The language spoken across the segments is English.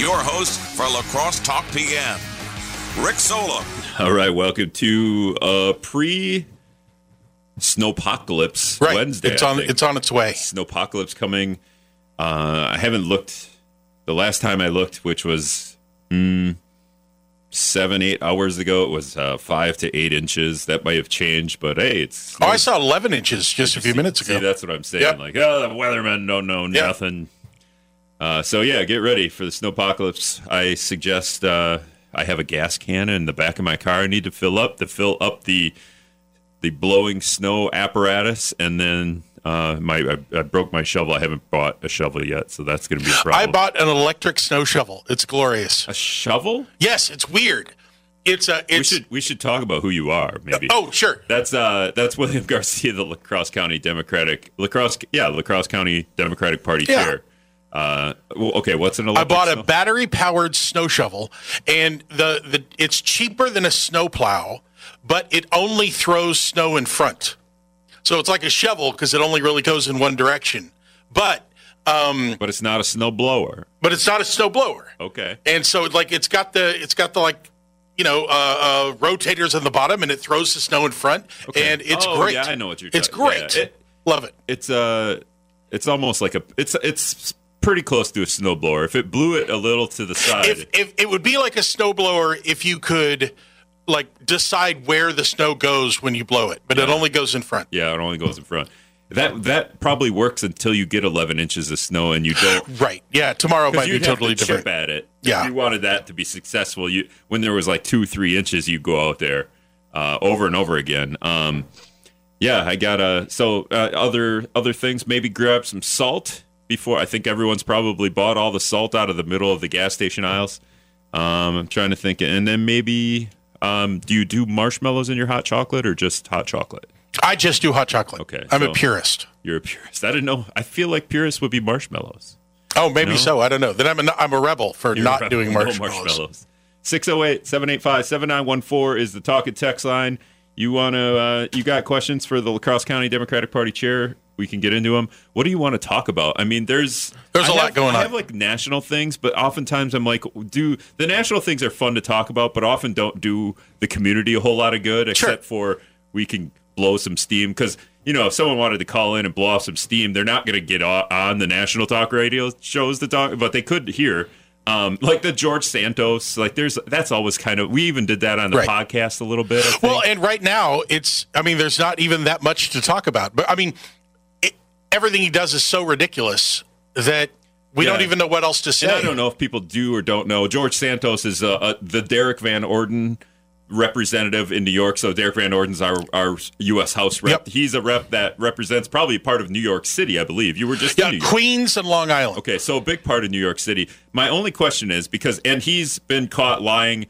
your host for La Crosse Talk PM, Rick Sola. All right, welcome to uh, pre Snowpocalypse Right. Wednesday. It's on. It's on its way. Snowpocalypse coming. Uh, I haven't looked. The last time I looked, which was mm, seven, eight hours ago, it was uh, five to eight inches. That might have changed, but hey, it's. Oh, I saw 11 inches just a few minutes See, ago. that's what I'm saying. Yep. Like, oh, the weathermen don't know Yep. nothing. Uh, so yeah, get ready for the snowpocalypse. I suggest uh, I have a gas can in the back of my car. I need to fill up to fill up the the blowing snow apparatus, and then uh, my I, I broke my shovel. I haven't bought a shovel yet, so that's going to be a problem. I bought an electric snow shovel. It's glorious. a shovel. Yes, it's weird. It's a. We should we should talk about who you are, maybe. Oh, sure. That's uh that's William Garcia, the La Crosse County Democratic La Crosse yeah La Crosse County Democratic Party Yeah. chair. Uh, okay, what's an I electric? bought a battery powered snow shovel, and the, the it's cheaper than a snow plow, but it only throws snow in front. So it's like a shovel because it only really goes in one direction. But um, but it's not a snow blower. but it's not a snow blower. Okay, and so like it's got the it's got the like you know uh, uh, rotators on the bottom and it throws the snow in front Okay. and it's Oh, great yeah, I know what you're it's talking- great yeah, it- love it it's uh it's almost like a it's it's pretty close to a snow blower. If it blew it a little to the side, if, if it would be like a snowblower if you could like decide where the snow goes when you blow it but it only goes in front yeah, it only goes in front. That that probably works until you get 11 inches of snow and you don't right yeah tomorrow might be totally to different chip at it. Yeah. If you wanted that to be successful, you when there was like two, three inches, you go out there uh, over and over again. Um, yeah, I got a so uh, other other things. Maybe grab some salt before. I think everyone's probably bought all the salt out of the middle of the gas station aisles. Um, I'm trying to think, and then maybe um, do you do marshmallows in your hot chocolate or just hot chocolate? i just do hot chocolate Okay, i'm so- a purist You're a purist. I didn't know. I feel like purists would be marshmallows. oh maybe No? so i don't know then i'm a, I'm a rebel for You're not right. doing No marshmallows, 608 785 7914 is the talk and text line. You want to, uh, you got questions for the La Crosse County Democratic Party chair? We can get into them. What do you want to talk about? I mean, there's There's a a lot going on. I have like national things, but oftentimes I'm like, do the national things are fun to talk about, but often don't do the community a whole lot of good, except for we can blow some steam because. You know, if someone wanted to call in and blow off some steam, they're not going to get on the national talk radio shows to talk, but they could hear. Um, like the George Santos, like there's that's always kind of we even did that on the Right. podcast a little bit. I think. Well, and right now it's I mean there's not even that much to talk about. But I mean everything he does is so ridiculous that we Yeah. don't even know what else to say. and I don't know if people do or don't know. George Santos is uh, uh, the Derrick Van Orden representative in New York. So Derrick Van Orden's our our U.S. House rep. Yep. He's a rep that represents probably part of New York City, I believe. You were just in Yeah. Queens and Long Island. Okay, so a big part of New York City. My only question is because, and he's been caught lying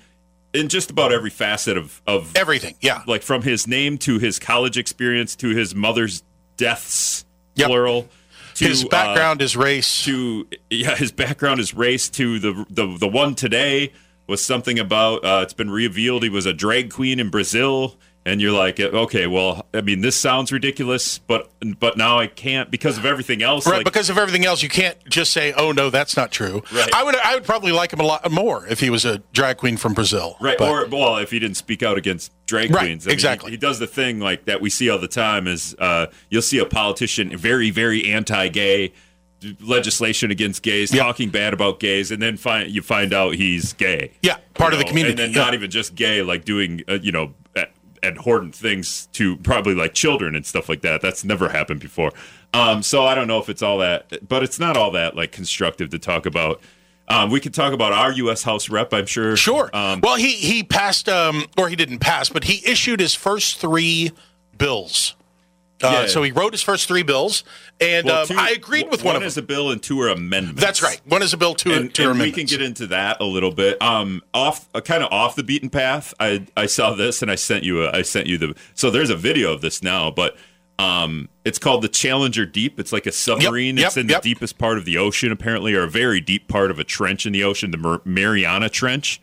in just about every facet of of Everything. Yeah. like from his name to his college experience to his mother's deaths, Yep. plural. To, His uh, background is race. to yeah, his background is race. To the the the one today was something about. Uh, it's been revealed he was a drag queen in Brazil, and you're like, okay, well, I mean, this sounds ridiculous, but but now I can't because of everything else. Right, like- because of everything else, you can't just say, "Oh no, that's not true." Right. I would, I would probably like him a lot more if he was a drag queen from Brazil. Right, But- or well, if he didn't speak out against drag Right, queens, I mean, exactly. he, he does the thing like that we see all the time. Is uh, you'll see a politician very, very anti-gay legislation against gays, Yeah. talking bad about gays, and then find you find out he's gay. Yeah, part You of the community, and then yeah. not even just gay, like doing uh, you know abhorrent things to probably like children and stuff like that. That's never happened before. Um, so I don't know if it's all that, but it's not all that like constructive to talk about. Um, we could talk about our U.S. House rep. I'm sure. Sure. Um, well, he he passed, um, or he didn't pass, but he issued his first three bills. Uh, Yeah. So he wrote his first three bills, and Well, um, I agreed with one, of them. One is a bill and two are amendments. That's right. One is a bill, two, And, two are and we can get into that a little bit. Um, off, uh, kind of off the beaten path. I I saw this and I sent you. A, I sent you the. So there's a video of this now, but um, it's called the Challenger Deep. It's like a submarine. yep, it's in yep. the deepest part of the ocean, apparently, or a very deep part of a trench in the ocean, the Mar- Mariana Trench.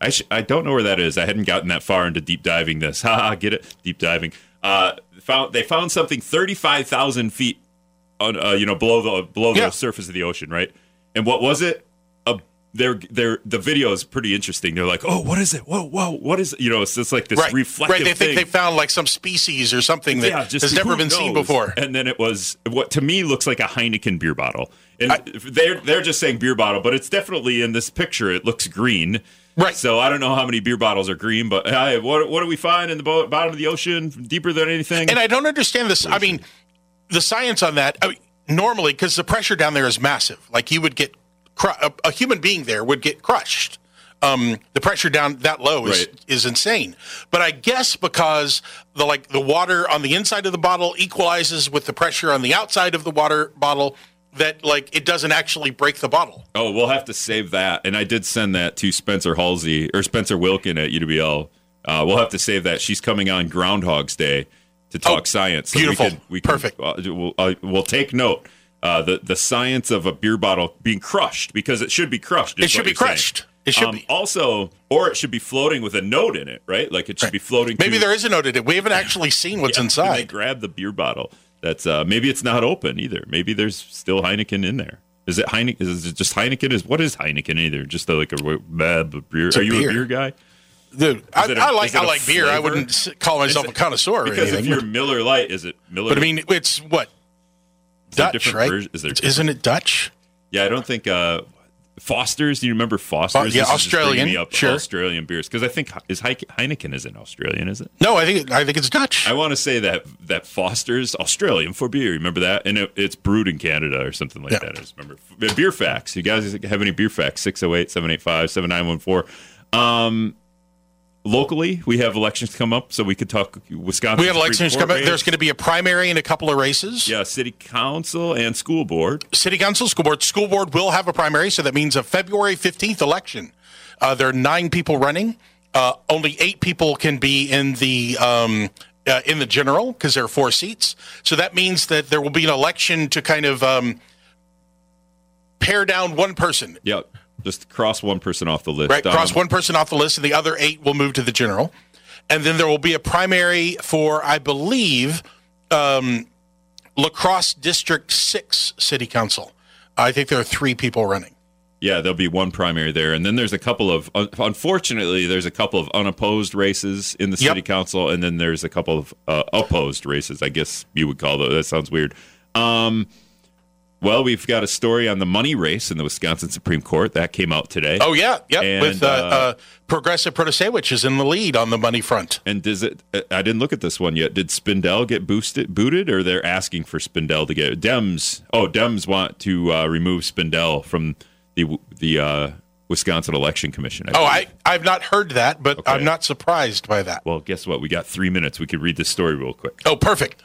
I sh- I don't know where that is. I hadn't gotten that far into deep diving this. Ha, get it? Deep diving. Uh, found they found something thirty five thousand feet on uh, you know below the below Yeah. the surface of the ocean, right? And what was it? A they're they're the video is pretty interesting. They're like, oh, what is it? Whoa, whoa, what is it? You know, it's just like this Right, reflective right. They thing. think they found like some species or something that yeah, just has never been seen before. And then it was what to me looks like a Heineken beer bottle. And I- they're they're just saying beer bottle, but it's definitely in this picture. It looks green. Right. So I don't know how many beer bottles are green, but hey, what what do we find in the bo- bottom of the ocean, deeper than anything? And I don't understand this. I mean, the science on that. I mean, normally, because the pressure down there is massive, like you would get cru- a, a human being there would get crushed. Um, the pressure down that low is Right. is insane. But I guess because the like the water on the inside of the bottle equalizes with the pressure on the outside of the water bottle, that like it doesn't actually break the bottle. Oh, we'll have to save that. And I did send that to Spencer Halsey or Spencer Wilkin at UWL. Uh, we'll have to save that. She's coming on Groundhog's Day to talk Oh, science. beautiful. we can, we can, Perfect. Uh, we'll, uh, we'll take note. Uh, the the science of a beer bottle being crushed because it should be crushed. It should be you're saying. crushed. It should Um, be. Also, or it should be floating with a note in it, right? Like it should be floating. Maybe to, there is a note in it. We haven't actually seen what's Yeah, inside. grab the beer bottle. That's uh, maybe it's not open either. Maybe there's still Heineken in there. Is it Heineken? Is it just Heineken? Is what is Heineken either? Just a, like a bad beer? a Are you beer. a beer guy? Dude, I, a- I like I a like beer. I wouldn't call myself it- a connoisseur or Because anything. if you're Miller Lite, is it Miller? But I mean, it's what Dutch, right? Version? Is there Isn't it Dutch? yeah, I don't think uh, Foster's. Do you remember Foster's? Uh, yeah, This is Australian, sure. Australian beers because I think is Heineken isn't Australian, is it? No, I think I think it's Dutch. I want to say that that Foster's Australian for beer. Remember that? And it, it's brewed in Canada or something like Yeah. that. I just remember. Beer facts. You guys have any beer facts? 608 785 7914. Locally, we have elections come up, so we could talk Wisconsin. we have elections coming. race. There's going to be a primary and a couple of races. yeah, city council and school board. City council, school board. School board will have a primary, so that means a February 15th election. Uh, there are nine people running. Uh, only eight people can be in the um, uh, in the general because there are four seats. So that means that there will be an election to kind of um, pare down one person. Yep. Just cross one person off the list. Right, cross Um, one person off the list, and the other eight will move to the general. And then there will be a primary for, I believe, um, La Crosse District Six City Council. I think there are three people running. Yeah, there'll be one primary there, and then there's a couple of. un- Unfortunately, there's a couple of unopposed races in the Yep. city council, and then there's a couple of uh, opposed races. I guess you would call those. That sounds weird. Um, well, we've got a story on the money race in the Wisconsin Supreme Court that came out today. Oh yeah, yep. And, With uh, uh, uh, Progressive Protasiewicz is in the lead on the money front. And does it? I didn't look at this one yet. Did Spindell get boosted, booted, or they're asking for Spindell to get Dems? Oh, Dems want to uh, remove Spindell from the the uh, Wisconsin Election Commission. Oh. I I've not heard that, but Okay. I'm not surprised by that. Well, guess what? We got three minutes. We could read this story real quick. Oh, perfect.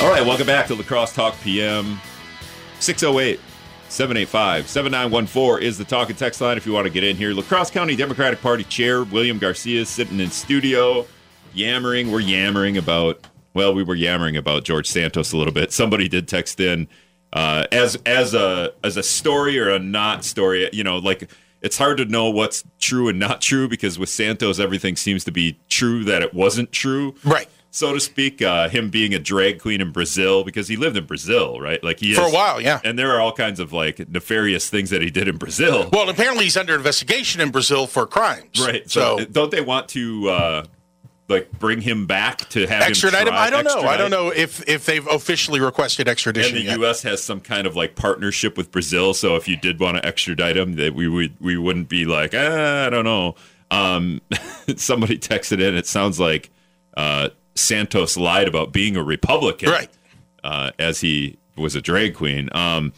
All right, welcome back to La Crosse Talk PM. 608 785 7914 is the talk and text line if you want to get in here. La Crosse County Democratic Party Chair William Garcia is sitting in studio, yammering. We're yammering about, well, we were yammering about George Santos a little bit. Somebody did text in uh, as as a as a story or a not story. You know, like it's hard to know what's true and not true because with Santos, everything seems to be true that it wasn't true Right. So to speak, uh, him being a drag queen in Brazil because he lived in Brazil, right? Like he For a while, yeah. And there are all kinds of like nefarious things that he did in Brazil, Well, apparently he's under investigation in Brazil for crimes. right? So, So, don't they want to uh, like bring him back to have extradite him? him. I don't know. I don't know if if they've officially requested extradition And the yet. U.S. has some kind of like partnership with Brazil, so if you did want to extradite him, that we would we wouldn't be like, ah, I don't know. Um, somebody texted in. It sounds like uh, Santos lied about being a Republican, Right. Uh, as he was a drag queen. Um,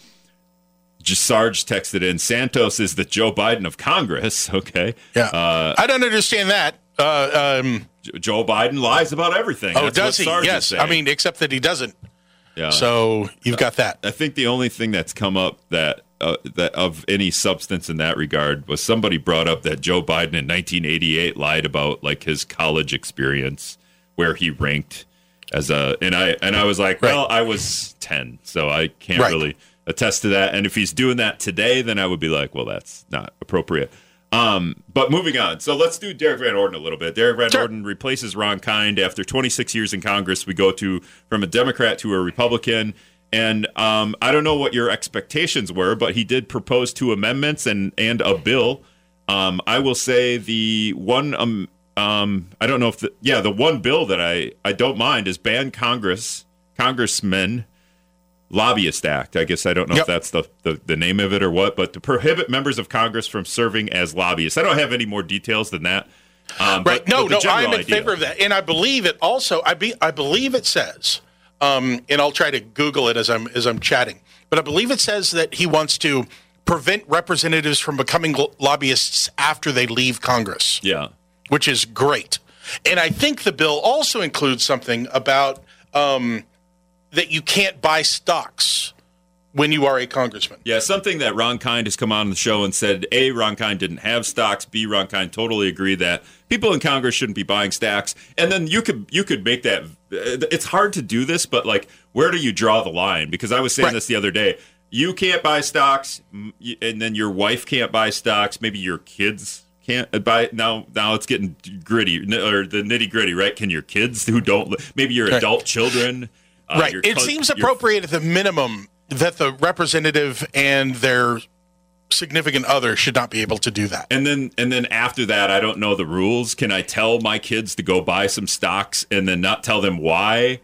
Sarge texted in. Santos is the Joe Biden of Congress. Okay, Yeah. Uh, I don't understand that. Uh, um, Joe Biden lies about everything. oh, That's does he? Sarge yes. I mean, except that he doesn't. Yeah. So you've got that. I think the only thing that's come up that uh, that of any substance in that regard was somebody brought up that Joe Biden in 1988 lied about like his college experience where he ranked as a and I and I was like, Right. well, I was 10, so I can't Right. really attest to that. And if he's doing that today, then I would be like, well, that's not appropriate. Um, but moving on. So let's do Derrick Van Orden a little bit. Derrick Van Sure. Orden replaces Ron Kind after 26 years in Congress. We go to from a Democrat to a Republican. And um, I don't know what your expectations were, but he did propose two amendments and and a bill. Um, I will say the one um, I don't know if the yeah the one bill that I I don't mind is ban Congress congressmen lobbyist act. I guess I don't know Yep. if that's the, the the name of it or what, but to prohibit members of Congress from serving as lobbyists. I don't have any more details than that. Um, Right. but- no, but no, I'm in idea- favor of that, and I believe it. Also, I be I believe it says, um, and I'll try to Google it as I'm as I'm chatting. But I believe it says that he wants to prevent representatives from becoming lobbyists after they leave Congress, Yeah. Which is great. And I think the bill also includes something about um, that you can't buy stocks when you are a congressman. Yeah, something that Ron Kind has come on the show and said, A, Ron Kind didn't have stocks. B, Ron Kind totally agreed that people in Congress shouldn't be buying stocks. And then you could you could make that. It's hard to do this, but like, where do you draw the line? Because I was saying Right. this the other day. You can't buy stocks, and then your wife can't buy stocks. Maybe your kids can't buy. Now, now it's getting gritty or the nitty gritty, right? Can your kids who don't, maybe your Right. adult children, uh, right. It seems appropriate at the minimum that the representative and their significant other should not be able to do that. And then and then after that, I don't know the rules. Can I tell my kids to go buy some stocks and then not tell them why?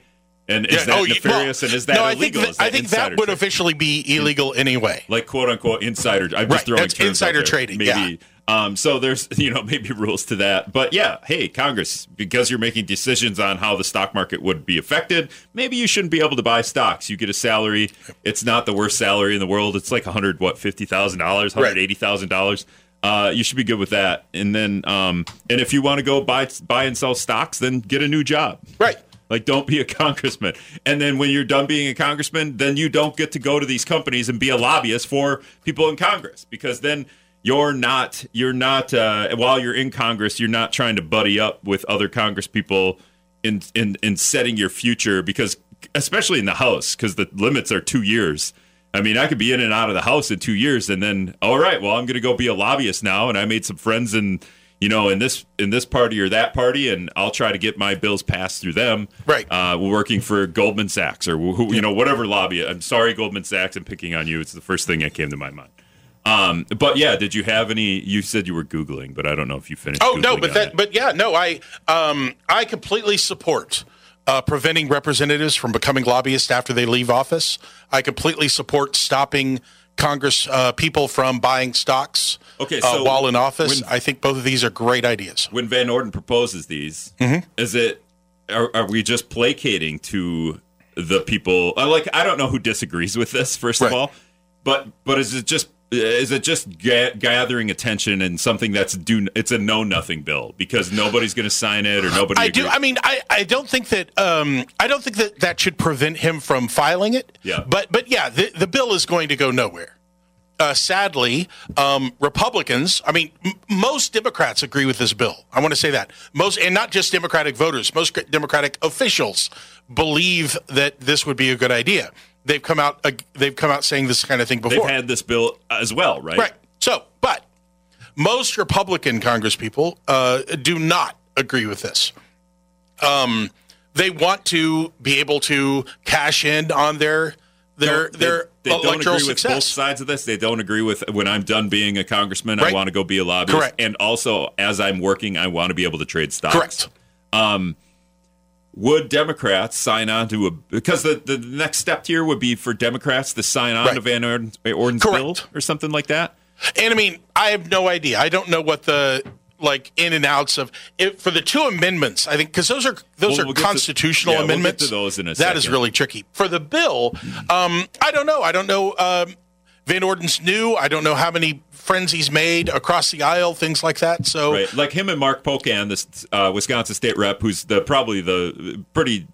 And is Yeah, that oh, nefarious? well, and is that no, I illegal? think that, I think that would trading? officially be illegal anyway. like quote unquote insider. I'm Right, just throwing that's terms insider trading, Maybe. Um, so there's you know maybe rules to that, but yeah, hey Congress, because you're making decisions on how the stock market would be affected, maybe you shouldn't be able to buy stocks. You get a salary; it's not the worst salary in the world. It's like a hundred what fifty thousand dollars, hundred eighty thousand dollars. Uh, you should be good with that. And then, um, and if you want to go buy buy and sell stocks, then get a new job. Right. Like, don't be a congressman. And then when you're done being a congressman, then you don't get to go to these companies and be a lobbyist for people in Congress because then you're not, you're not, uh, while you're in Congress, you're not trying to buddy up with other Congress people in, in, in setting your future because, especially in the House, because the limits are two years. I mean, I could be in and out of the House in two years and then, all right, well, I'm going to go be a lobbyist now. And I made some friends in, you know, in this in this party or that party, and I'll try to get my bills passed through them. Right. Uh, working for Goldman Sachs or who, you know whatever lobby. I'm sorry, Goldman Sachs. I'm picking on you. It's the first thing that came to my mind. Um, but yeah, did you have any? You said you were googling, but I don't know if you finished. Oh no, but that, it. but yeah, no, I, um, I completely support uh, preventing representatives from becoming lobbyists after they leave office. I completely support stopping Congress uh, people from buying stocks. Okay, uh, while in office, when- I think both of these are great ideas. when Van Orden proposes these, Mm-hmm. is it are, are we just placating to the people? uh, Like I don't know who disagrees with this. First of all, but but is it just is it just ga- gathering attention and something that's do? It's a know nothing bill because nobody's going to sign it or nobody. I do. I mean, I, I don't think that um, I don't think that that should prevent him from filing it. Yeah. But but yeah, the the bill is going to go nowhere. Uh, sadly, um, Republicans. I mean, m- most Democrats agree with this bill. I want to say that most, and not just Democratic voters. Most Democratic officials believe that this would be a good idea. They've come out. Uh, they've come out saying this kind of thing before. They've had this bill as well, right? Right. So, but most Republican congresspeople uh, do not agree with this. Um, they want to be able to cash in on their their Don't- their they, they don't agree with both sides of this. They don't agree with when I'm done being a congressman, I want to go be a lobbyist. Correct. And also, as I'm working, I want to be able to trade stocks. Correct. Would Democrats sign on to a because the, the next step here would be for Democrats to sign on Right. to Van Orden, Orden's bill or something like that? And I mean, I have no idea. I don't know what the like in and outs of it for the two amendments. I think because those are those Well, are we'll get to- constitutional yeah, we'll amendments. to those in a That is second. really tricky for the bill. Um, I don't know. I don't know. Um, Van Orden's new. I don't know how many friends he's made across the aisle, things like that. So Right, like him and Mark Pocan, this uh, Wisconsin state rep, who's the probably the pretty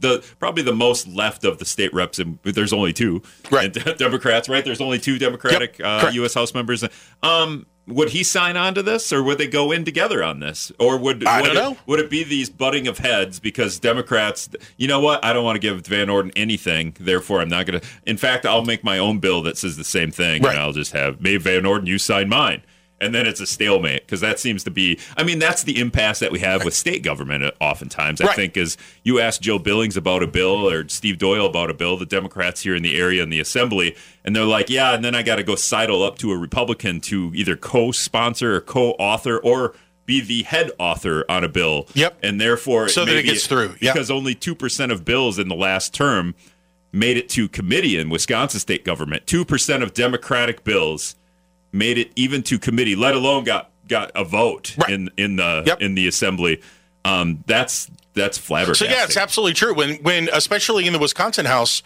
the probably the most left of the state reps, and there's only two Right. and Democrats, right? There's only two Democratic Yep, uh. U.S. House members. Um, would he sign on to this, or would they go in together on this, or would I would don't it, know. would it be these butting of heads because Democrats? You know what? I don't want to give Van Orden anything, therefore I'm not going to. In fact, I'll make my own bill that says the same thing, Right. and I'll just have maybe Van Orden, you sign mine. And then it's a stalemate because that seems to be. I mean, that's the impasse that we have with state government. uh, Oftentimes, I Right. think is you ask Jill Billings about a bill or Steve Doyle about a bill, the Democrats here in the area in the assembly, and they're like, "Yeah," and then I got to go sidle up to a Republican to either co-sponsor or co-author or be the head author on a bill. Yep. and therefore So that it gets through. Yep. because only two percent of bills in the last term made it to committee in Wisconsin state government. Two percent of Democratic bills made it even to committee, let alone got got a vote Right. in in the Yep. in the assembly. Um, that's that's flabbergasting. So yeah, it's absolutely true. When when especially in the Wisconsin House,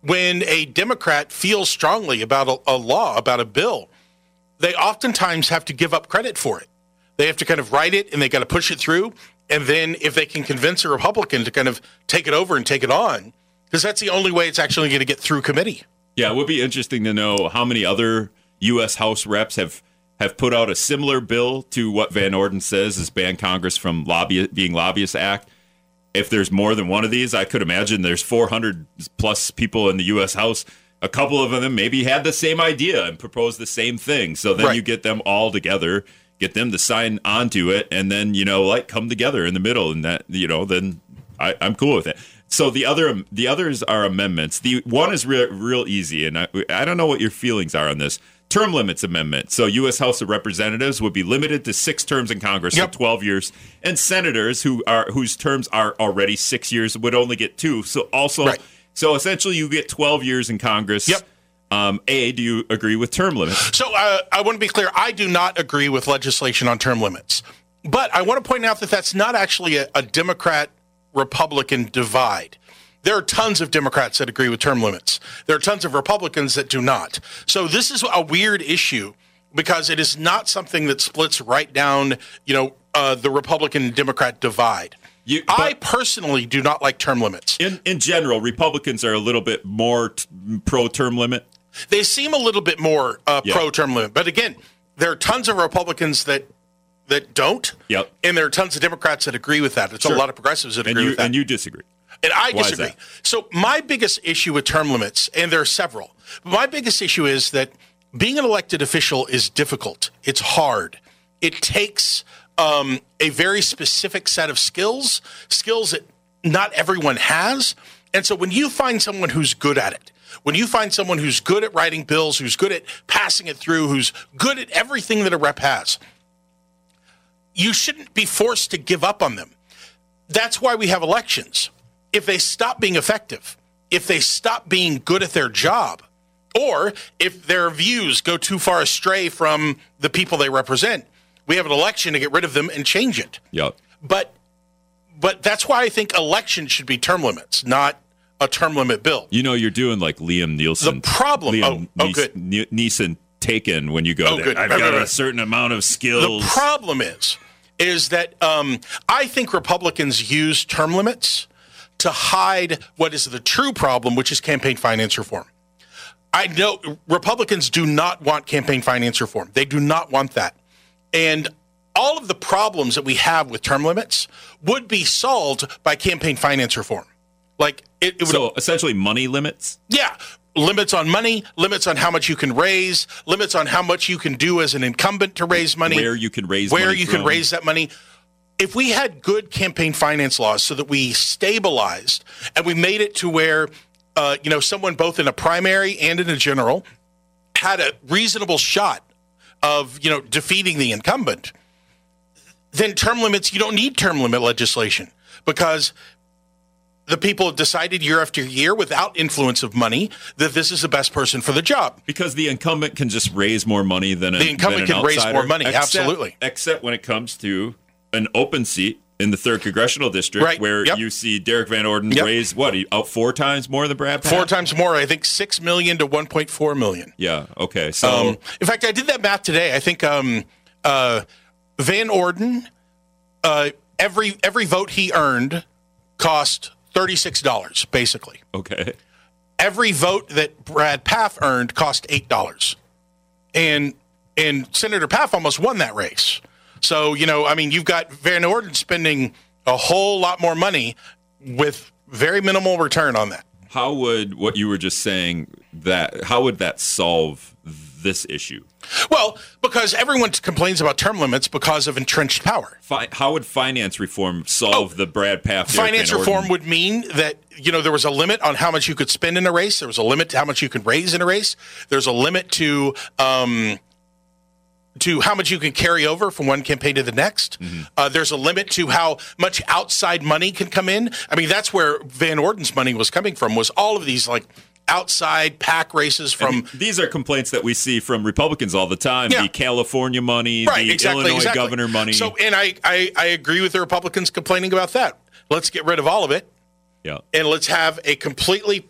when a Democrat feels strongly about a, a law about a bill, they oftentimes have to give up credit for it. They have to kind of write it and they got to push it through. And then if they can convince a Republican to kind of take it over and take it on, because that's the only way it's actually going to get through committee. Yeah, it would be interesting to know how many other U.S. House reps have have put out a similar bill to what Van Orden says is ban Congress from lobby being lobbyist act. If there's more than one of these, I could imagine there's 400 plus people in the U.S. House. A couple of them maybe had the same idea and proposed the same thing. So then Right. you get them all together, get them to sign onto it, and then you know like come together in the middle, and that you know then I, I'm cool with it. So the other the others are amendments. The one is real real easy, and I, I don't know what your feelings are on this term limits amendment. So U.S. House of Representatives would be limited to six terms in Congress, Yep. so 12 years, and senators who are whose terms are already six years would only get two. So also, Right. so essentially, you get 12 years in Congress. Yep. Um, a, do you agree with term limits? So uh, I want to be clear. I do not agree with legislation on term limits, but I want to point out that that's not actually a, a Democrat Republican divide. There are tons of Democrats that agree with term limits. There are tons of Republicans that do not. So this is a weird issue because it is not something that splits right down, you know, uh, the Republican Democrat divide. You- I personally do not like term limits. In in general, Republicans are a little bit more t- pro term limit. they seem a little bit more uh, Yeah. pro term limit. But again, there are tons of Republicans that that don't. Yep. And there are tons of Democrats that agree with that. It's Sure. a lot of progressives that And agree you with that. and you disagree. And I Why is disagree. So my biggest issue with term limits, and there are several, but my biggest issue is that being an elected official is difficult. It's hard. It takes um, a very specific set of skills, skills that not everyone has. And so when you find someone who's good at it, when you find someone who's good at writing bills, who's good at passing it through, who's good at everything that a rep has, you shouldn't be forced to give up on them that's why we have elections. If they stop being effective, if they stop being good at their job, or if their views go too far astray from the people they represent, we have an election to get rid of them and change it. Yep. But but that's why I think elections should be term limits, not a term limit bill. You know, you're doing like Liam Nielsen. The problem- Liam oh, oh, good. Ne- Neeson taken when you go Oh, there. good. I've Right, got right, a certain amount of skills. The problem is, is that um, I think Republicans use term limits to hide what is the true problem, which is campaign finance reform. I know Republicans do not want campaign finance reform. They do not want that. And all of the problems that we have with term limits would be solved by campaign finance reform. Like it, it would so essentially, money limits. yeah. Limits on money, limits on how much you can raise, limits on how much you can do as an incumbent to raise money. Where you can raise where money you can raise that money. If we had good campaign finance laws so that we stabilized and we made it to where uh, you know someone both in a primary and in a general had a reasonable shot of you know defeating the incumbent, then term limits you don't need term limit legislation because the people have decided year after year without influence of money that this is the best person for the job. Because the incumbent can just raise more money than a, The incumbent can raise more money, except- absolutely. Except when it comes to an open seat in the third congressional district, Right, where yep. you see Derrick Van Orden Yep. raise what out four times more than Brad. Pfaff? Four times more, I think six million to one point four million. Yeah. Okay. So Um, in fact, I did that math today. I think um, uh, Van Orden, uh, every every vote he earned cost thirty six dollars, basically. okay. Every vote that Brad Pfaff earned cost eight dollars, and and Senator Pfaff almost won that race. So you know, I mean, you've got Van Orden spending a whole lot more money with very minimal return on that. How would what you were just saying that how would that solve this issue? Well, because everyone complains about term limits because of entrenched power. Fi- how would finance reform solve Oh, the Brad Pfaff? Finance reform would mean that you know there was a limit on how much you could spend in a race. There was a limit to how much you could raise in a race. There's a limit to um, to how much you can carry over from one campaign to the next. Uh, there's a limit to how much outside money can come in. I mean, that's where Van Orden's money was coming from. Was all of these like outside pack races from These are complaints that we see from Republicans all the time. Yeah. The California money, right, the exactly, Illinois exactly. governor money. So, and I, I I agree with the Republicans complaining about that. Let's get rid of all of it. yeah. and let's have a completely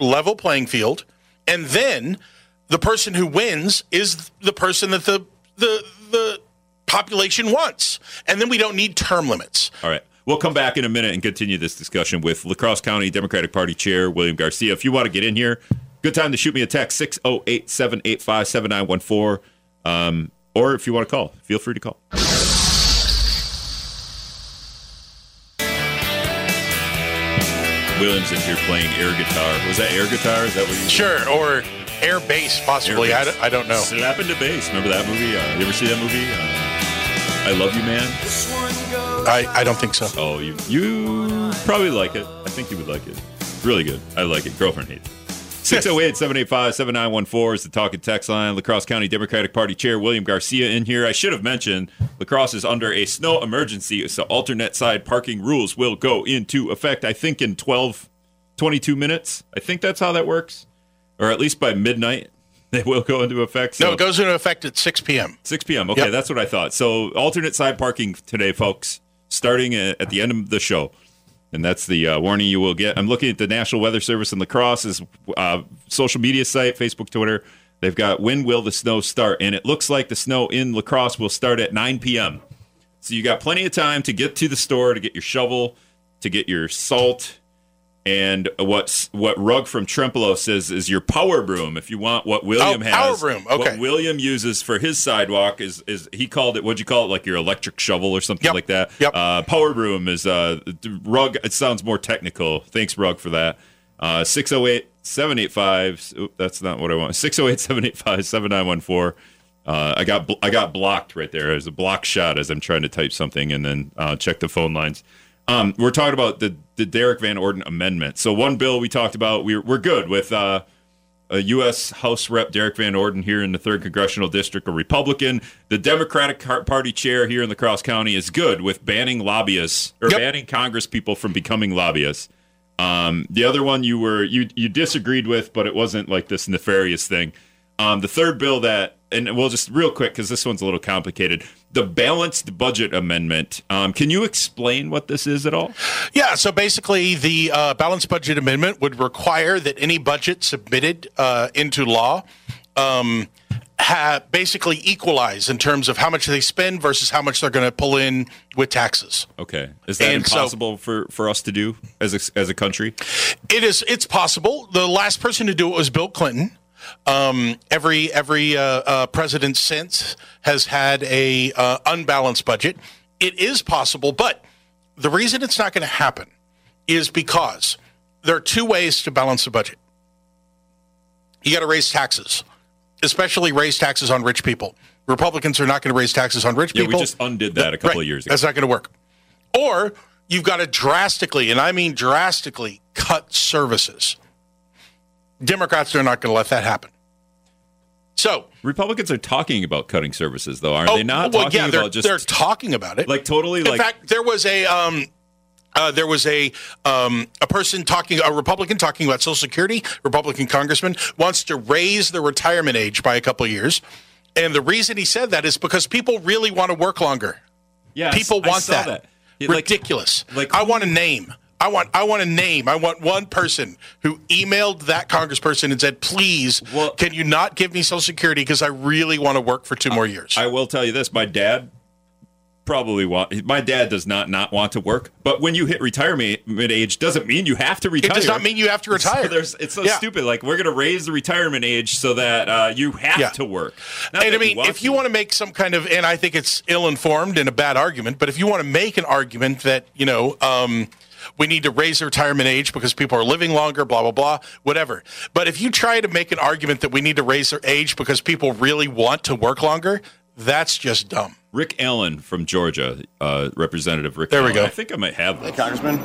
level playing field and then the person who wins is the person that the the the population wants and then we don't need term limits All right. We'll come back in a minute and continue this discussion with La Crosse County Democratic Party Chair William Garcia. If you want to get in here, good time to shoot me a text 608 785 7914. Um, Or if you want to call, feel free to call. Williams in here playing air guitar. Was that air guitar? Is that what you sure or air base, possibly Air I, don't, I don't know Slap into bass. Remember that movie? Uh, you ever see that movie? Uh, I Love You Man. I, I don't think so Oh, you you probably like it. I think you would like it. Really good. I like it. Girlfriend hates it. 608 785 7914 is the talking text line. La Crosse County Democratic Party Chair William Garcia in here. I should have mentioned La Crosse is under a snow emergency, so alternate side parking rules will go into effect, I think, in 12, 22 minutes. I think that's how that works. Or at least by midnight, they will go into effect. So no it goes into effect at 6 p.m 6 p.m. Okay, Yep. that's what I thought. So alternate side parking today, folks, starting at the end of the show. And that's the uh, warning you will get. I'm looking at the National Weather Service and La Crosse's uh, social media site, Facebook, Twitter. They've got when will the snow start? And it looks like the snow in La Crosse will start at 9 p.m. So you got plenty of time to get to the store, to get your shovel, to get your salt, and what what Rug from Trempealeau says is your power broom. If you want what William Oh, has, power broom, okay. What William uses for his sidewalk is is he called it? What'd you call it? Like your electric shovel or something Yep, like that. yep. Uh, power broom is uh, Rug. It sounds more technical. Thanks, Rug, for that. Uh, 608 785. oop, That's not what I want. 608 785 7914. Uh, I got bl- I got blocked right there. There's a block shot as I'm trying to type something and then uh, check the phone lines. Um, we're talking about the the Derrick Van Orden amendment. So one bill we talked about, we're we're good with uh, a U.S. House Rep Derrick Van Orden here in the third congressional district, a Republican. The Democratic Party chair here in La Crosse County is good with banning lobbyists or Yep. banning Congress people from becoming lobbyists. Um, the other one you were you you disagreed with, but it wasn't like this nefarious thing. Um, the third bill that, and we'll just real quick because this one's a little complicated. The balanced budget amendment. Um, can you explain what this is at all? Yeah, so basically, the uh, balanced budget amendment would require that any budget submitted uh, into law um, ha- basically equalize in terms of how much they spend versus how much they're going to pull in with taxes. Okay, is that And so- impossible for for us to do as a, as a country? It is. It's possible. The last person to do it was Bill Clinton. Um, every every uh, uh, president since has had a uh, unbalanced budget. It is possible, but the reason it's not going to happen is because there are two ways to balance the budget. You got to raise taxes, especially raise taxes on rich people. Republicans are not going to raise taxes on rich Yeah, people. we just undid that a couple Right. of years ago. That's not going to work. Or you've got to drastically, and I mean drastically, cut services. Democrats are not going to let that happen. So, Republicans are talking about cutting services, though, aren't oh, they? Not well, talking yeah, they're, about just they're talking about it. like totally In like fact, there was a um, uh, there was a um, a person talking, a Republican talking about Social Security. Republican congressman wants to raise the retirement age by a couple of years, and the reason he said that is because people really want to work longer. Yeah, People want saw that. Yeah, like- Ridiculous. like- I want a name. I want I want a name. I want one person who emailed that congressperson and said, "Please, Well- can you not give me Social Security because I really want to work for two more years." I will tell you this: my dad probably want. My dad does not not want to work, but when you hit retirement age, doesn't mean you have to retire. it does not mean you have to retire. So there's, it's so Yeah. stupid. Like we're going to raise the retirement age so that uh, you have Yeah. to work. Not And I mean, want if you want to make some kind of, and I think it's ill-informed and a bad argument, but if you want to make an argument that you know, um, we need to raise the retirement age because people are living longer, blah, blah, blah, whatever. But if you try to make an argument that we need to raise their age because people really want to work longer, that's just dumb. Rick Allen from Georgia, uh, Representative Rick There we go. I think I might have Hey. Congressman,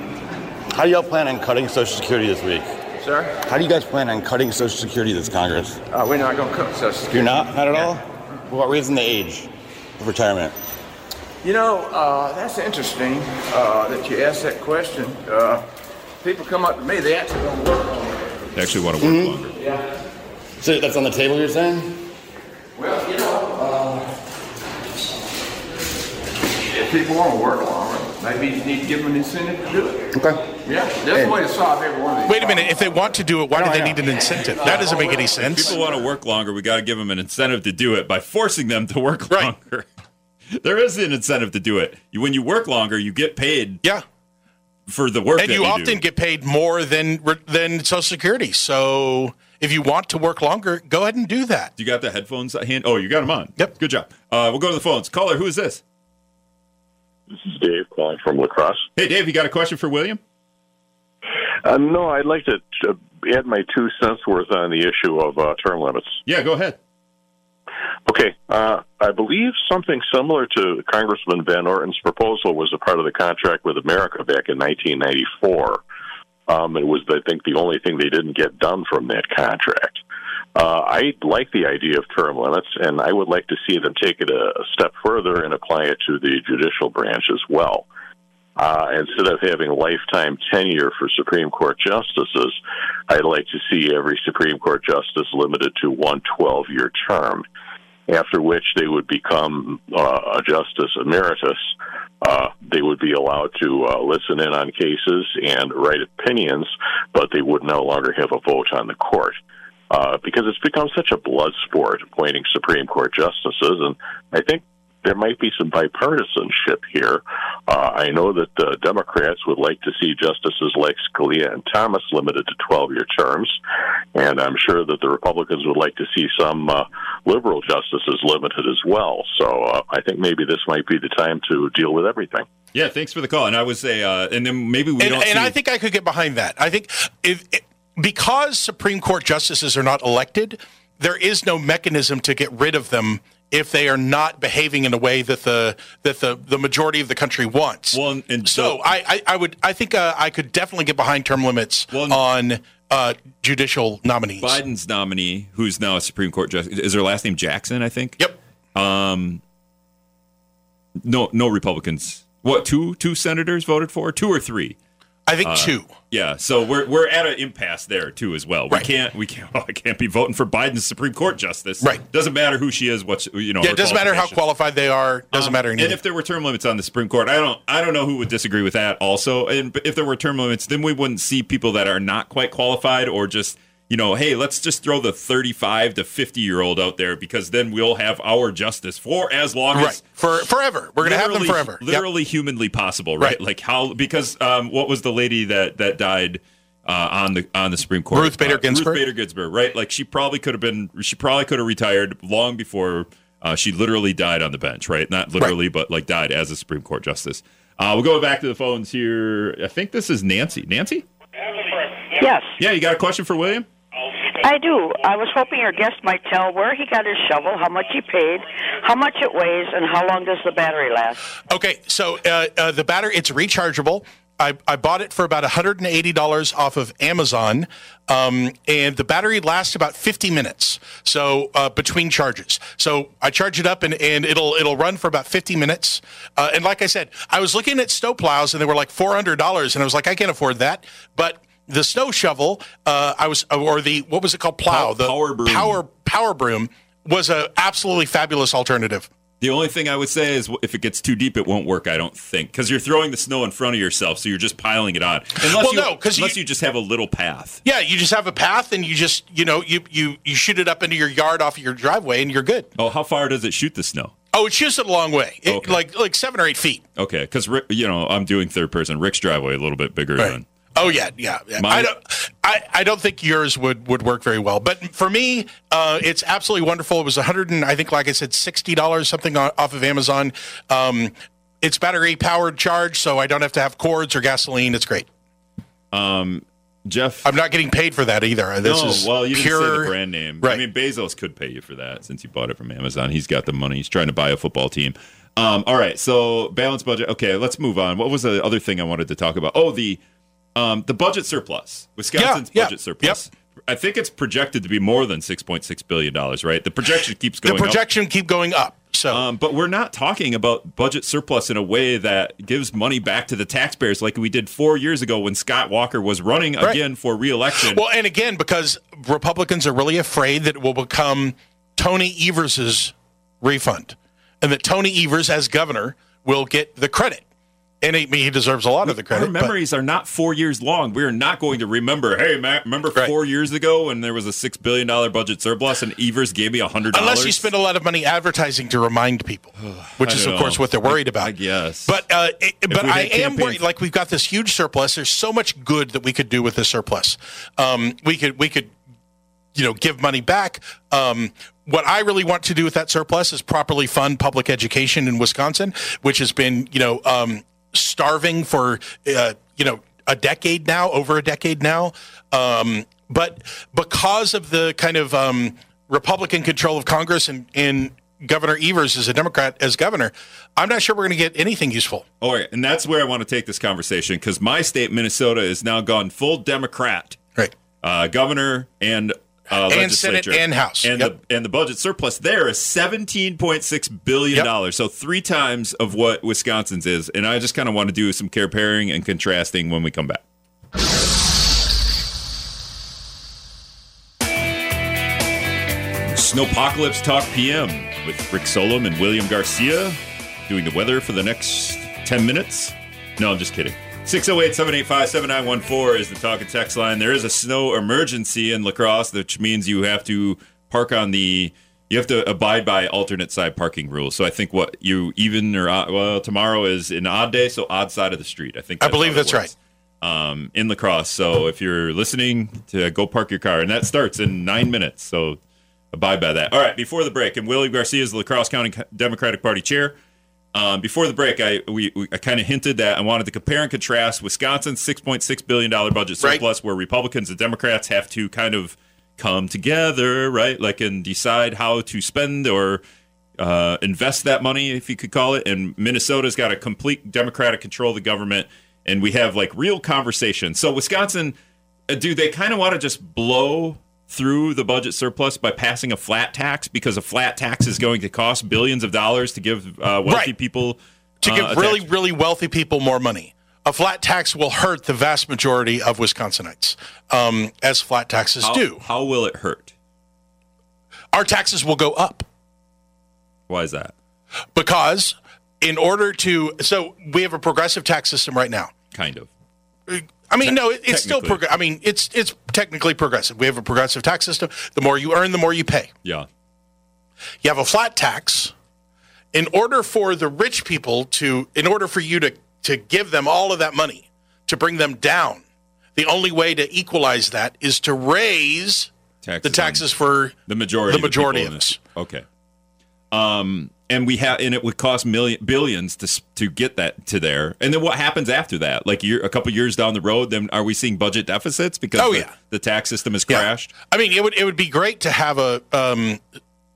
how do y'all plan on cutting Social Security this week? Sir, How do you guys plan on cutting Social Security this Congress? uh, we're not going to cut Social Security. You're not? Not at all? What about raising the age of retirement? You know, uh, that's interesting uh, that you asked that question. Uh, people come up to me, they actually don't work on it. They actually want to work Mm-hmm. longer. Yeah. So that's on the table, you're saying? Well, you know, uh, if people want to work longer, maybe you need to give them an incentive to do it. Okay. Yeah, that's the way to solve every one of these Wait a minute. problems. If they want to do it, why do they need an incentive? That doesn't make any sense. People want to work longer. We got to give them an incentive to do it by forcing them to work Right. longer. There is an incentive to do it. You, when you work longer, you get paid Yeah. for the work And that you you often do. get paid more than than Social Security. So if you want to work longer, go ahead and do that. You got the headphones at hand? Oh, you got them on. Yep. Good job. Uh, we'll go to the phones. Caller, who is this? This is Dave calling from La Crosse. Hey, Dave, you got a question for William? Uh, no, I'd like to uh, add my two cents worth on the issue of uh, term limits. Yeah, go ahead. Okay, uh, I believe something similar to Congressman Van Orden's proposal was a part of the contract with America back in 1994. Um, it was, I think, the only thing they didn't get done from that contract. Uh, I like the idea of term limits, and I would like to see them take it a, a step further and apply it to the judicial branch as well. Uh, instead of having lifetime tenure for Supreme Court justices, I'd like to see every Supreme Court justice limited to one 12 year term, after which they would become uh, a justice emeritus. Uh, they would be allowed to uh, listen in on cases and write opinions, but they would no longer have a vote on the court. Uh, because it's become such a blood sport appointing Supreme Court justices, and I think there might be some bipartisanship here. Uh, I know that the Democrats would like to see justices like Scalia and Thomas limited to 12 year terms, and I'm sure that the Republicans would like to see some uh, liberal justices limited as well. So uh, I think maybe this might be the time to deal with everything. Yeah, thanks for the call. And I would say, uh, and then maybe we and, don't. and see I think I could get behind that. I think if, if- because Supreme Court justices are not elected, there is no mechanism to get rid of them if they are not behaving in a way that the that the, the majority of the country wants. Well, and- so so- I, I, I would I think uh, I could definitely get behind term limits Well, on uh, judicial nominees. Biden's nominee, who's now a Supreme Court justice, is her last name Jackson? I think. Yep. No, no Republicans. What two two senators voted for? Two or three? I think two. Yeah, so we're we're at an impasse there too as well. We Right. can't we can't I can't be voting for Biden's Supreme Court justice. Right. Doesn't matter who she is. What's you know. Yeah, it doesn't matter how qualified they are. Doesn't Um, matter anything. And if there were term limits on the Supreme Court, I don't I don't know who would disagree with that also. And if there were term limits, then we wouldn't see people that are not quite qualified or just you know, hey, let's just throw the 35 to 50 year old out there because then we'll have our justice for as long right as for forever, we're going to have them literally- forever. Yep. Literally humanly possible, right? Right. Like how because um, what was the lady that that died uh, on the on the Supreme Court? Ruth Bader Uh, Ginsburg? Ruth Bader Ginsburg, right? Like she probably could have been she probably could have retired long before uh, she literally died on the bench, right? Not literally, but like died as a Supreme Court justice. Uh, we'll go back to the phones here. I think this is Nancy. Nancy? Yes, Yeah, you got a question for William? I do. I was hoping your guest might tell where he got his shovel, how much he paid, how much it weighs, and how long does the battery last. Okay, so uh, uh, the battery it's rechargeable. I, I bought it for about $180 off of Amazon, um, and the battery lasts about 50 minutes. So uh, between charges, so I charge it up and, and it'll it'll run for about 50 minutes. Uh, and like I said, I was looking at snow plows and they were like $400, and I was like, I can't afford that. But the snow shovel, uh, I was or the what was it called? Plow, Pow- the power broom. power power broom was a absolutely fabulous alternative. The only thing I would say is if it gets too deep, it won't work. I don't think because you're throwing the snow in front of yourself, so you're just piling it on. Unless Well, you, no, unless you- you just have a little path. Yeah, you just have a path and you just, you know, you you you shoot it up into your yard off of your driveway and you're good. Oh, how far does it shoot the snow? Oh, it shoots it a long way, It- Okay. like like seven or eight feet. Okay, because you know I'm doing third person. Rick's driveway a little bit bigger than. Oh yeah, yeah. yeah. My- I don't. I, I don't think yours would, would work very well. But for me, uh, it's absolutely wonderful. It was a hundred and I think, like I said, sixty dollars something off of Amazon. Um, it's battery powered charge, so I don't have to have cords or gasoline. It's great. Jeff. I'm not getting paid for that either. This no, is well, you pure didn't say the brand name. Right. I mean, Bezos could pay you for that since you bought it from Amazon. He's got the money. He's trying to buy a football team. Um, all right, so balance budget. Okay, let's move on. What was the other thing I wanted to talk about? Oh, the um, the budget surplus. Wisconsin's Yeah, yeah, budget surplus. I think it's projected to be more than six point six billion dollars. Right? The projection keeps going. up. The projection keep going up. So Um, but we're not talking about budget surplus in a way that gives money back to the taxpayers like we did four years ago when Scott Walker was running Right. again for reelection. Well, and again, because Republicans are really afraid that it will become Tony Evers's refund, and that Tony Evers, as governor, will get the credit. And he, he deserves a lot of the credit. Our but- memories are not four years long. We're not going to remember. Hey, Matt, remember Right. four years ago when there was a six billion dollar budget surplus and Evers gave me a hundred dollars? unless you spend a lot of money advertising to remind people, which is, of course, what they're worried about. I guess. But uh, it, but we I am worried. Like we've got this huge surplus. There's so much good that we could do with this surplus. Um, we could we could you know give money back. Um, what I really want to do with that surplus is properly fund public education in Wisconsin, which has been you know um, starving for uh, you know a decade now, over a decade now. Um, but because of the kind of um, Republican control of Congress and, and Governor Evers as a Democrat as governor, I'm not sure we're going to get anything useful. All right, and that's where I want to take this conversation because my state, Minnesota, is now gone full Democrat. Right. uh, governor and uh, And Senate legislature. and House. and Yep. the and the budget surplus there is seventeen point six billion dollars, so three times of what Wisconsin's is. And I just kind of want to do some comparing and contrasting when we come back. Snowpocalypse Talk PM with Rick Solom and William Garcia doing the weather for the next 10 minutes. No, I'm just kidding. 608 785 7914 is the talk and text line. There is a snow emergency in La Crosse, which means you have to park on the. You have to abide by alternate side parking rules. So I think what you even or odd, well tomorrow is an odd day, so odd side of the street. I think I believe that's works um, in La Crosse. So if you're listening, to go park your car, and that starts in nine minutes. So abide by that. All right. Before the break, and Willie Garcia is the La Crosse County Democratic Party chair. Um, before the break, I we, we I kind of hinted that I wanted to compare and contrast Wisconsin's six point six billion dollar budget Right. surplus, where Republicans and Democrats have to kind of come together, right? Like and decide how to spend or uh, invest that money, if you could call it. And Minnesota's got a complete Democratic control of the government, and we have like real conversation. So Wisconsin, uh, do they kind of want to just blow through the budget surplus by passing a flat tax because a flat tax is going to cost billions of dollars to give uh, wealthy Right. people to uh, give really, tax- really wealthy people more money. A flat tax will hurt the vast majority of Wisconsinites, um, as flat taxes how, do. How will it hurt? Our taxes will go up Why is that? because, in order to, so we have a progressive tax system right now. Kind of. I mean, no, it, it's still. Prog- I mean, it's it's technically progressive. We have a progressive tax system. The more you earn, the more you pay. Yeah. You have a flat tax. In order for the rich people to, in order for you to to give them all of that money to bring them down, the only way to equalize that is to raise Taxes the taxes for The majority. The majority people of us. Okay. Um, and we have, and it would cost million billions to to get that to there. And then what happens after that? Like year, a couple years down the road, then are we seeing budget deficits because Oh, the, yeah. the tax system has Yeah. crashed? I mean, it would it would be great to have a um,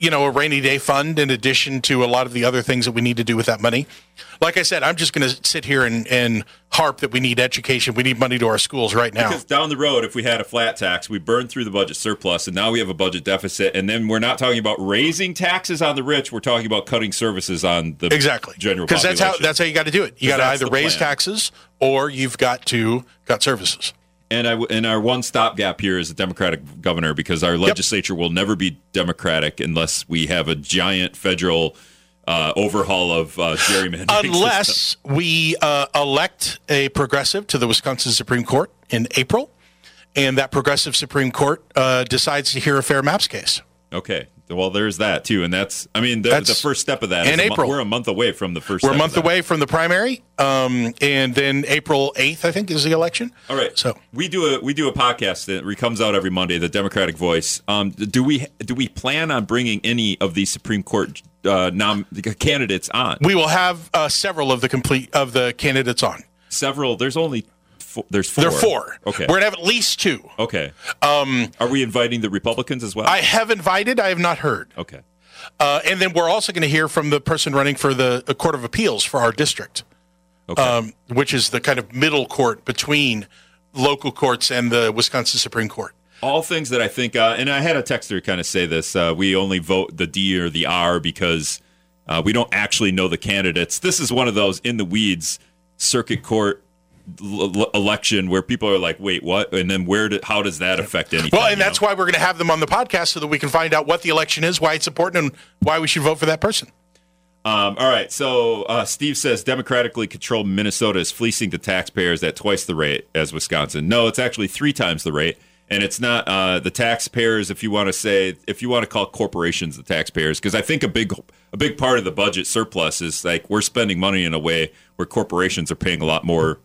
you know a rainy day fund in addition to a lot of the other things that we need to do with that money. Like I said, I'm just going to sit here and, and harp that we need education. We need money to our schools right now. Because down the road, if we had a flat tax, we burned through the budget surplus, and now we have a budget deficit. And then we're not talking about raising taxes on the rich; we're talking about cutting services on the Exactly. general Because that's how that's how you got to do it. You got to either raise taxes or you've got to cut services. And I, and our one stopgap here is a Democratic governor because our legislature will never be Democratic unless we have a giant federal uh, overhaul of uh, gerrymandering. system. Unless we uh, elect a progressive to the Wisconsin Supreme Court in April, and that progressive Supreme Court uh, decides to hear a fair maps case. okay, well, there's that too, and that's I mean the, That's the first step of that. in is a April. we're a month away from the first. We're a month away from the primary, um, and then April eighth, I think, is the election. All right. So we do a we do a podcast that comes out every Monday, the Democratic Voice. Um, do we do we plan on bringing any of these Supreme Court uh, nom- candidates on? we will have uh, several of the complete of the candidates on. Several. There's only four, there's four. There are four. Okay. We're gonna have at least two. okay. Um, are we inviting the Republicans as well? I have invited. I have not heard. okay. Uh, and then we're also going to hear from the person running for the, the Court of Appeals for our district, Okay. um, which is the kind of middle court between local courts and the Wisconsin Supreme Court. all things that I think, uh, and I had a texter kind of say this: uh, we only vote the D or the R because uh, we don't actually know the candidates. This is one of those in the weeds circuit court l- election where people are like, "Wait, what?" And then where? Do, how does that affect anything? Well, and that's know? why we're going to have them on the podcast so that we can find out what the election is, why it's important, and why we should vote for that person. Um, all right. So uh, Steve says democratically controlled Minnesota is fleecing the taxpayers at twice the rate as Wisconsin. No, it's actually three times the rate. And it's not uh, the taxpayers, if you want to say, if you want to call corporations the taxpayers, because I think a big, a big part of the budget surplus is like we're spending money in a way where corporations are paying a lot more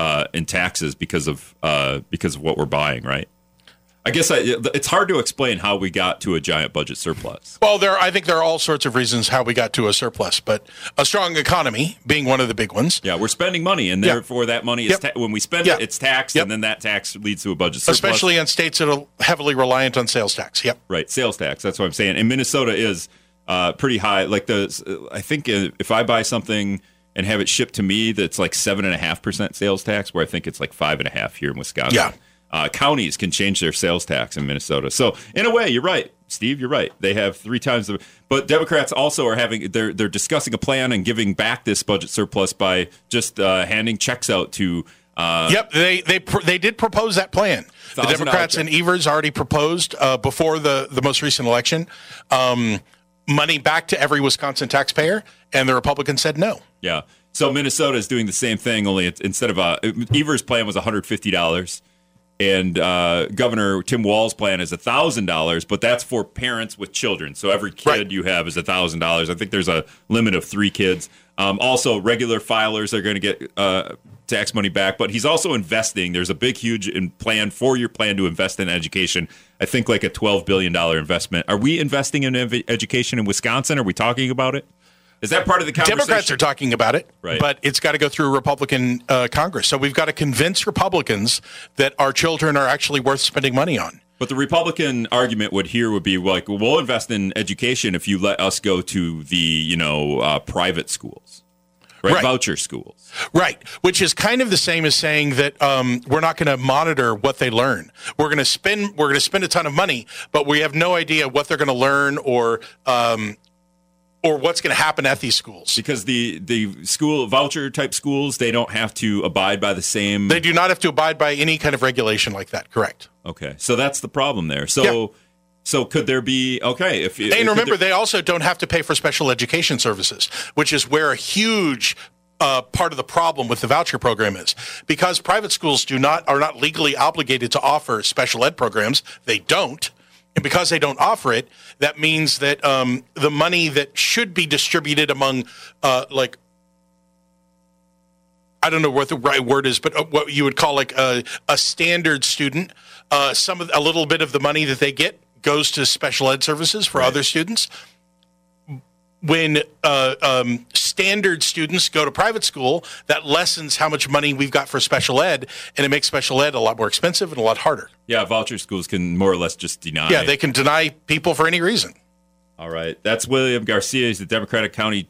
uh, in taxes because of uh, because of what we're buying, right? I guess I, it's hard to explain how we got to a giant budget surplus. Well, there, I think there are all sorts of reasons how we got to a surplus, but a strong economy being one of the big ones. Yeah, we're spending money, and therefore that money is Yep. ta- when we spend Yeah. it, it's taxed, Yep. and then that tax leads to a budget surplus. Especially in states that are heavily reliant on sales tax. Yep. right, sales tax. That's what I'm saying. And Minnesota is uh, pretty high. Like the, I think if I buy something and have it shipped to me, that's like seven and a half percent sales tax, where I think it's like five and a half here in Wisconsin. Yeah. Uh, counties can change their sales tax in Minnesota. So in a way, you're right, Steve. You're right. They have three times the. But Democrats also are having. They're they're discussing a plan and giving back this budget surplus by just uh, handing checks out to. Uh, Yep, they they pr- they did propose that plan. The Democrats and Evers already proposed uh, before the the most recent election um, money back to every Wisconsin taxpayer, and the Republicans said no. Yeah. So Minnesota is doing the same thing, only it's, instead of uh, Evers' plan was one hundred fifty dollars, and uh, Governor Tim Walz's plan is thousand dollars, but that's for parents with children. So every kid Right. you have is thousand dollars. I think there's a limit of three kids. Um, also, regular filers are going to get uh, tax money back, but he's also investing. There's a big, huge in plan for your plan to invest in education. I think like a twelve billion dollar investment. Are we investing in ev- education in Wisconsin? Are we talking about it? Is that part of the conversation? Democrats are talking about it, Right. but it's got to go through Republican uh, Congress. So we've got to convince Republicans that our children are actually worth spending money on. But the Republican argument would here would be like, well, invest in education if you let us go to the you know uh, private schools, right? Right. Voucher schools. Right, which is kind of the same as saying that um, we're not going to monitor what they learn. We're going to spend we're going to spend a ton of money, but we have no idea what they're going to learn or um, or what's going to happen at these schools. Because the the school voucher type schools, they don't have to abide by the same. They do not have to abide by any kind of regulation like that. Correct. okay, so that's the problem there. So Yeah. so could there be okay if And remember, they also don't have to pay for special education services, which is where a huge uh, part of the problem with the voucher program is because private schools do not are not legally obligated to offer special ed programs. They don't. And because they don't offer it, that means that um, the money that should be distributed among, uh, like, I don't know what the right word is, but uh, what you would call like a, a standard student, uh, some of a little bit of the money that they get goes to special ed services for other students. When uh, um, standard students go to private school, that lessens how much money we've got for special ed, and it makes special ed a lot more expensive and a lot harder. yeah voucher schools can more or less just deny. Yeah, they can deny people for any reason. All right, that's William Garcia. He's the Democratic County,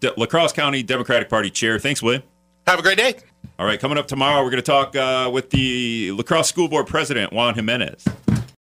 De- La Crosse County Democratic Party chair. Thanks, William. Have a great day. All right, coming up tomorrow, we're going to talk uh, with the La Crosse School Board President, Juan Jimenez.